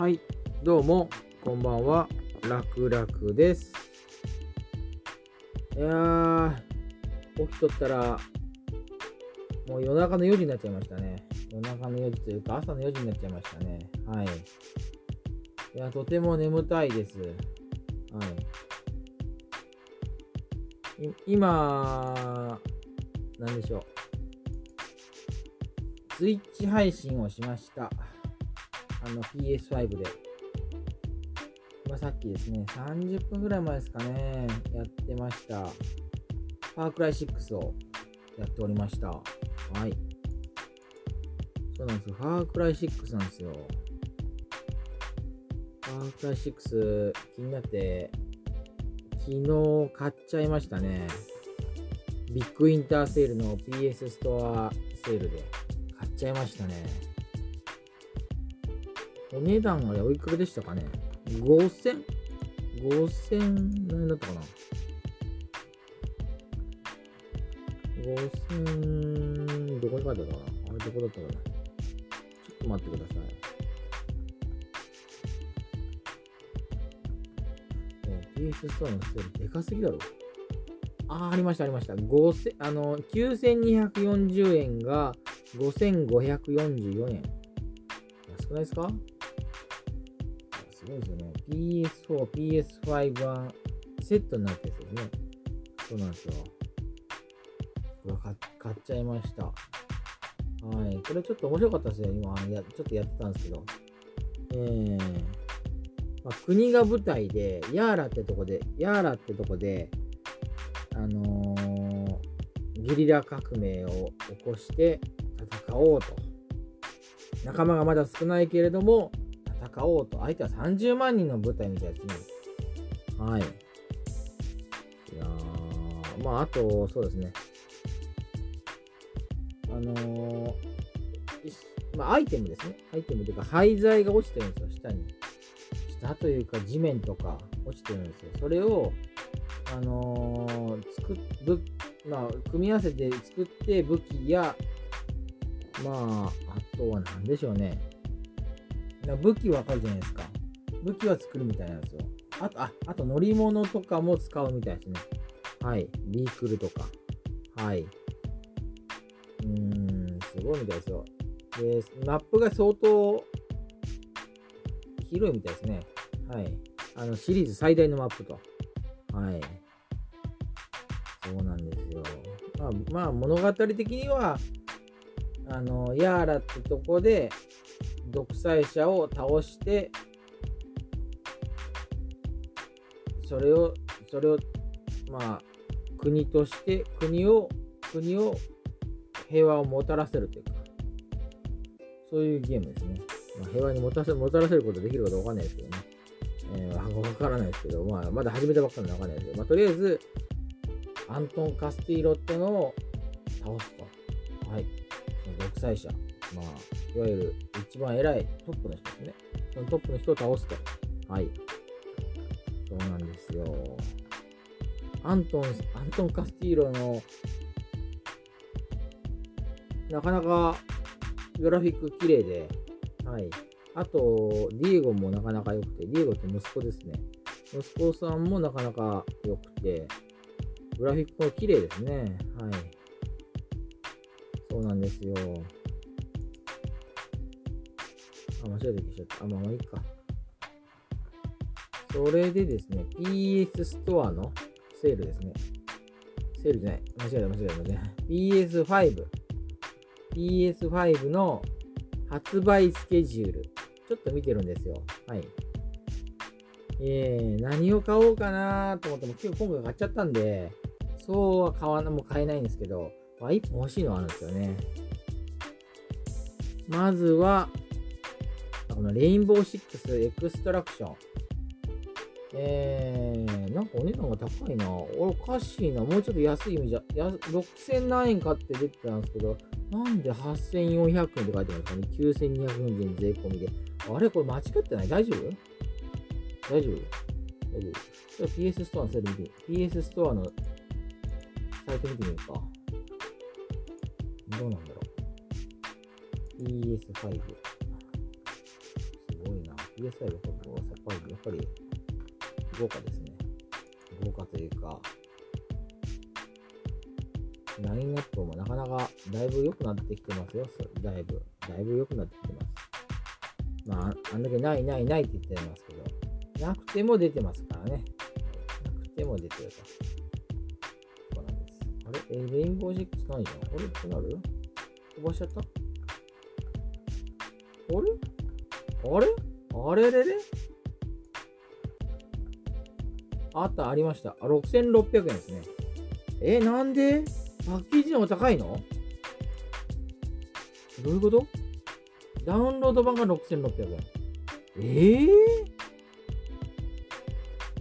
はい、どうも、こんばんは、らくらくです。いや、起きとったら、もう夜中の4時になっちゃいましたね。夜中の4時というか、朝の4時になっちゃいましたね。はい。いや、とても眠たいです。はい。今、なんでしょう。ツイッチ配信をしました。あの PS5 で。まあ、さっきですね、30分ぐらい前ですかね、やってました。ファークライ6をやっておりました。はい。そうなんですよ。ファークライ6なんですよ。ファークライ6気になって、昨日買っちゃいましたね。ビッグインターセールの PS ストアセールで買っちゃいましたね。お値段がおいくらでしたかね ?5000?5000 何円だったかな ?5000 どこに書いてあったかな？あれどこだったかな？ちょっと待ってください。えー PS ストアのセールでかすぎだろあー、ありました、ありました。5000あの、9240円が5544円。安くないですか？ごいですよね。PS4、PS5 はセットになってるんですよね。そうなんですよ。これ買っちゃいました。はい。これちょっと面白かったですよ。今、やちょっとやってたんですけど。えーまあ、国が舞台で、ヤーラってとこで、ヤーラってとこで、あのーゲリラ革命を起こして戦おうと。仲間がまだ少ないけれども、戦おうと。相手は30万人の部隊みたいですね。はい。いやーまあ、あと、そうですね。あのーまあ、アイテムですね。アイテムというか、廃材が落ちてるんですよ、下に。下というか、地面とか落ちてるんですよ。それを、あのー作っぶまあ、組み合わせて作って武器や、まあ、あとは何でしょうね。な武器わかるじゃないですか。武器は作るみたいなんですよ。あと、あ、あと乗り物とかも使うみたいですね。はい。ビークルとか。はい。うーん、すごいみたいですよ。で、マップが相当広いみたいですね。はい。あの、シリーズ最大のマップと。はい。そうなんですよ。まあ、まあ、物語的には、あの、ヤーラってとこで、独裁者を倒して、それを、それを、まあ、国として、国を、国を平和をもたらせるというか、そういうゲームですね。まあ、平和にもたらせもたらせることできるかどうかわかんないですけどね。えー、わからないですけど、まあ、まだ始めたばっかりなわかんないですけど、まあ、とりあえず、アントン・カスティーロってのを倒すと。はい。独裁者。まあ、いわゆる一番偉いトップの人ですね。そのトップの人を倒すと。はい。そうなんですよ。アントン、アントン・カスティーロの、なかなかグラフィック綺麗で、はい。あと、ディエゴもなかなか良くて、ディエゴって息子ですね。息子さんもなかなか良くて、グラフィックも綺麗ですね。はい。そうなんですよ。あ、間違えて消しちゃった。あ、まあまあいいか。それでですね、PS ストアのセールですね。セールじゃない。間違えた、間違えた、間違えた。PS5。PS5 の発売スケジュール。ちょっと見てるんですよ。はい。えー、何を買おうかなと思っても、今日今回買っちゃったんで、そうは買わな、もう買えないんですけど、まあ、一本欲しいのはあるんですよね。まずは、このレインボー6エクストラクション。えー、なんかお値段が高いな。おかしいな。もうちょっと安い意味じゃ、や6000何円かって出てたんですけど、なんで8400円って書いてますかね ?9240 円税込みで。あれこれ間違ってない？大丈夫？大丈夫？大丈夫 PS ストアのセール見てみ PS ストアのサイト見てみようか。どうなんだろう。PS5。すごいな。PS5 やっぱり、やっぱり豪華ですね。豪華というか、ラインナップもなかなかだいぶ良くなってきてますよ。だいぶ。だいぶ良くなってきてます。まあ、あんだけないないないって言ってますけど、なくても出てますからね。なくても出てると。そうなんです。あれえレインボーシックスないじゃん。あれどうなる飛ばしちゃったあれあれあれれれ？あった、ありました。あ、6600円ですね。え、なんで？パッケージの方が高いの？どういうこと？ダウンロード版が6600円。ええー、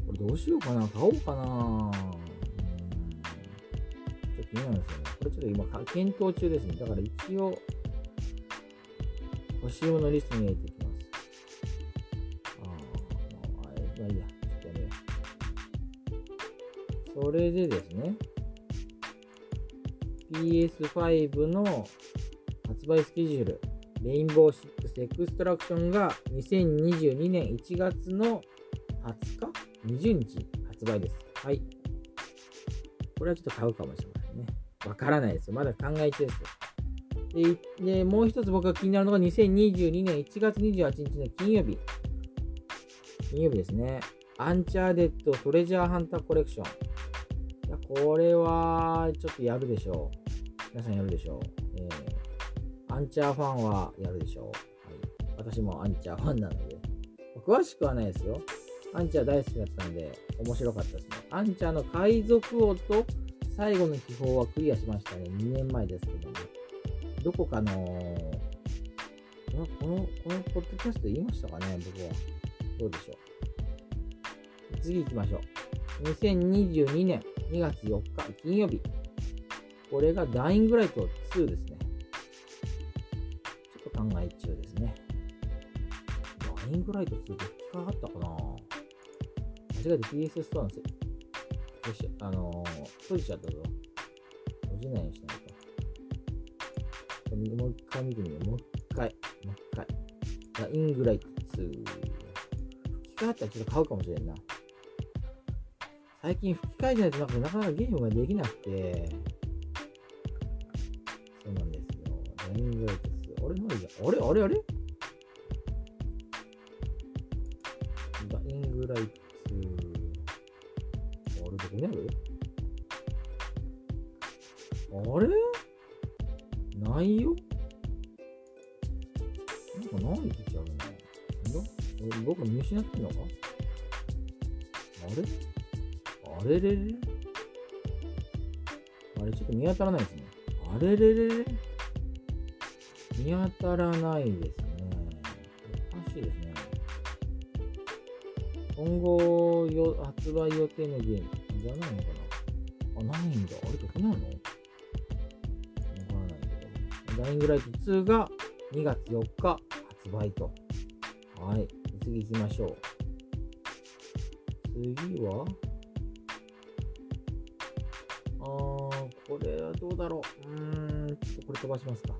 これどうしようかな？買おうかなちょっと気になるんですよね。これちょっと今、検討中ですね。だから一応、欲しいものリストに入れていきます。まあ、いいや。ちょっとやめよう。それでですね、PS5 の発売スケジュール、レインボー6エクストラクションが2022年1月の20日 ?20 日発売です。はい。これはちょっと買うかもしれませんね。わからないですよ。まだ考え中です。でで、もう一つ僕が気になるのが2022年1月28日の金曜日。金曜日ですね。アンチャーデッドトレジャーハンターコレクション。いや、これはちょっとやるでしょう。皆さんやるでしょう。えー、アンチャーファンはやるでしょう。はい、私もアンチャーファンなので。詳しくはないですよ。アンチャー大好きだったんで、面白かったですね。アンチャーの海賊王と最後の秘宝はクリアしましたね。2年前ですけども。どこかの、この、このポッドキャスト言いましたかね、僕は。どうでしょう。次行きましょう。2022年2月4日金曜日。これがダイングライト2ですね。ちょっと考え中ですね。ダイングライト2って機会あったかな間違えて PS ストアのせよし、あのー、閉じちゃったぞ。閉じないようにしないと。もう一回見てみよう。もう一回。もう一回。ダイングライト2。替えあったらちょっと買うかもしれんな。最近吹き替えじゃないとなんかなかなかゲームができなくて、イングライトス。あれないじゃん。あれあれあれダイングライトス。あれどこにある？あれ？ないよ僕見失ってんのか？あれ？あれれれ？あれちょっと見当たらないですね。あれれれ？れ見当たらないですね。おかしいですね。今後よ発売予定のゲームじゃないのかな？あ、ないんだ。あれどこなの？わからないけど。ダイングライト2が2月4日発売と。はい。次行きましょう。次は？あー、これはどうだろう。うーん、ちょっとこれ飛ばしますか。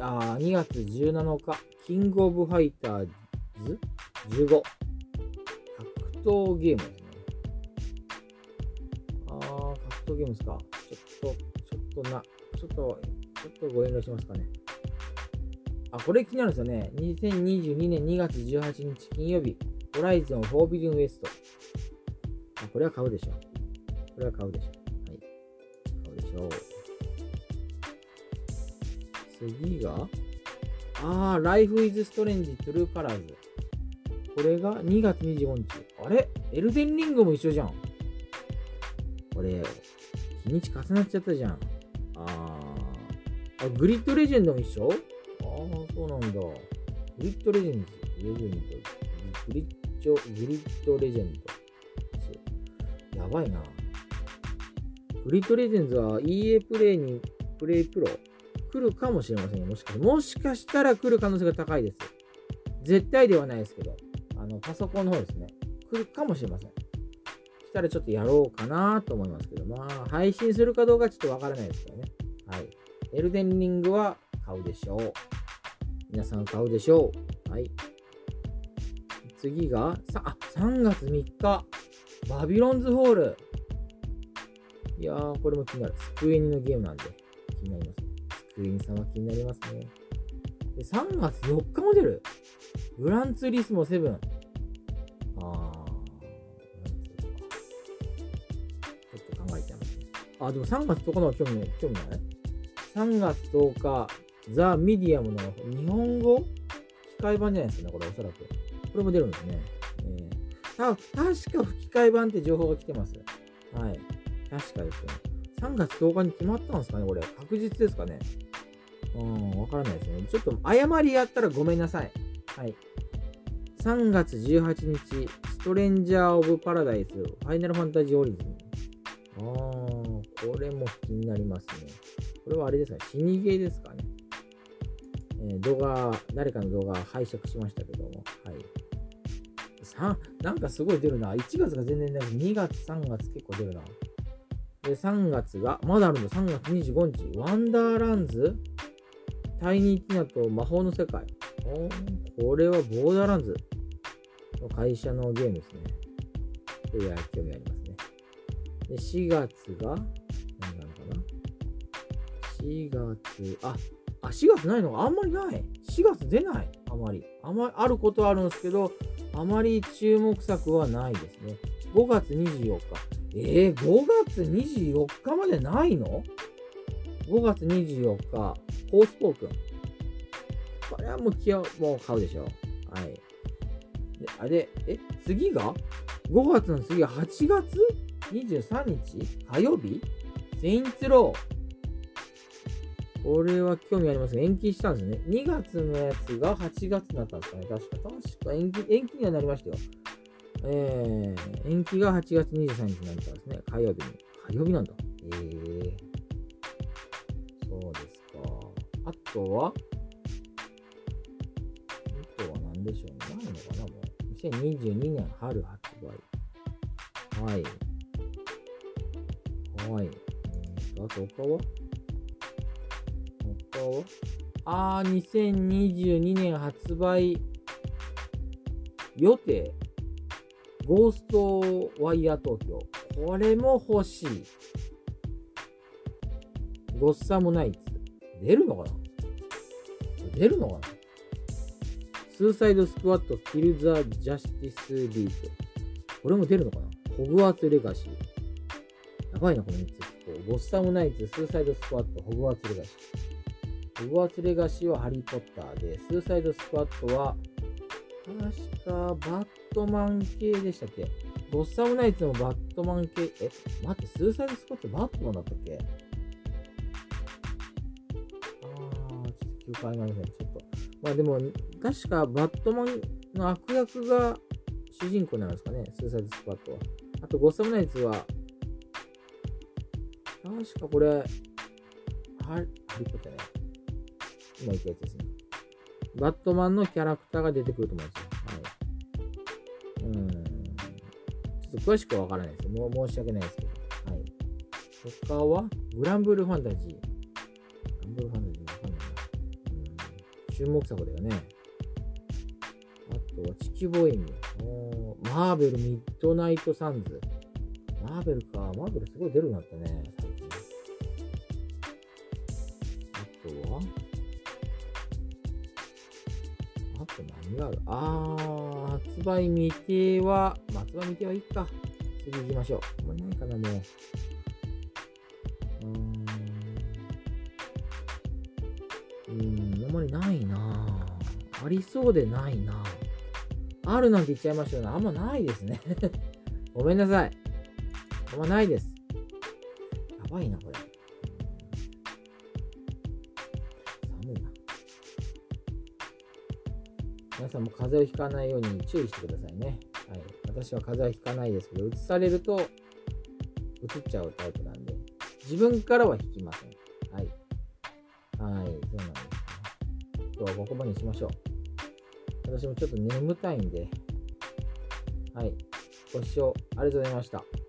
あ2月17日、キングオブファイターズ？15。格闘ゲームですね。あー、格闘ゲームですか。ちょっと、ちょっとな、ちょっと、ちょっとご遠慮しますかね。あ、これ気になるんですよね。2022年2月18日金曜日、ホライゾンフォービリンウエスト。あ、これは買うでしょう。これは買うでしょう。はい。買うでしょう。次が、あー、Life is Strange True Colors。これが2月25日。あれエルデンリングも一緒じゃん。これ、日にち重なっちゃったじゃん。あー。あ、グリッドレジェンドも一緒？あー、そうなんだ。グリッドレジェンド。レジェンド。グリッド、グリッドレジェンド。やばいな。グリッドレジェンズは EA プレイに、プレイプロ？来るかもしれませんよ。もしかもしかしたら来る可能性が高いです。絶対ではないですけど、あの、パソコンの方ですね。来るかもしれません。したらちょっとやろうかなと思いますけど、まあ、配信するかどうかちょっとわからないですけどね。はい。エルデンリングは買うでしょう。皆さん買うでしょう。はい。次が、さあ、3月3日、バビロンズホール。いやー、これも気になる。スクエニのゲームなんで、気になりますね。スクエニさんは気になりますね。で、3月4日も出る。グランツーリスモ7。あー、ちょっと考えちゃいます。あ、でも3月10日のは興味ない。興味ない ?3 月10日、ザ・ミディアムの日本語？機械版じゃないですかね、これおそらく。これも出るんですね。えー、た確か吹き替え版って情報が来てます。はい。確かですね。3月10日に決まったんですかね、これ。確実ですかね。うん、わからないですね。ちょっと誤りやったらごめんなさい。はい。3月18日、ストレンジャー・オブ・パラダイス、ファイナルファンタジー・オリジン。あー、これも気になりますね。これはあれですかね死にゲーですかね。動画、誰かの動画拝借しましたけども、はい。3、なんかすごい出るな。1月が全然ない。2月、3月結構出るな。で、3月が、まだあるの、3月25日、ワンダーランズ、タイニーティナと魔法の世界。おこれはボーダーランズの会社のゲームですね。これは興味ありますね。で、4月が、何なのかな ?4 月、あ、あ、4月ないのあんまりない。4月出ない。あまり。あまり、あることはあるんですけど、あまり注目作はないですね。5月24日。えー、5月24日までないの ?5 月24日、ホースポークン。これはもう気を、もう買うでしょ。はい。で、あれ、え、次が ?5 月の次は8月23日？火曜日？セインツロー。これは興味ありますね。延期したんですね。2月のやつが8月になったんですかね。確か、確か延期、延期にはなりましたよ。えー、延期が8月23日になったんですね。火曜日に。火曜日なんだ。えー、そうですか。あとは、あとは何でしょうね。なのかなもう。2022年春発売。はい。はい。えー、あと他は？他はあー、2022年発売予定。ゴーストワイヤー東京。これも欲しい。ゴッサムナイツ。出るのかな？出るのかな？スーサイドスクワッド、キルザ・ジャスティス・リーグ。これも出るのかな？ホグワーツ・レガシー。やばいな、この3つ。ゴッサムナイツ、スーサイドスクワット、ホグワーツ・レガシー。ホグワーツ・レガシーはハリー・ポッターで、スーサイドスクワットは、確かバットマン系でしたっけ？ゴッサムナイツもバットマン系、え、待って、スーサイドスクワットバットマンだったっけ？あー、ちょっと記憶ありません。ちょっと。まあでも、確かバットマンの悪役が主人公なんですかね、スーサイドスクワットは。あと、ゴッサムナイツは、確かこれ、ハリハリポッターね。今言ったやつですね。バットマンのキャラクターが出てくると思うんですよ。はい。うん。ちょっと詳しくはわからないです。もう申し訳ないですけど。はい。他は、グランブルファンタジー。グランブルファンタジーわかんないな。注目作だよね。あとは、地球ボーイング。マーベルミッドナイトサンズ。マーベルか。マーベルすごい出るようになったね。と何がある？あー、発売未定は、まあ発売未定はいいか。次行きましょう。あんまりないかな、もう。うーん。うん、あんまりないなありそうでないなあるなんて言っちゃいましたよね。あんまないですね。ごめんなさい。あんまないです。やばいな、これ。皆さんも風邪をひかないように注意してくださいね。はい。私は風邪はひかないですけど、うつされると、うつっちゃうタイプなんで、自分からは引きません。はい。はい、そうなんです、ね。今日はここまでにしましょう。私もちょっと眠たいんで、はい。ご視聴ありがとうございました。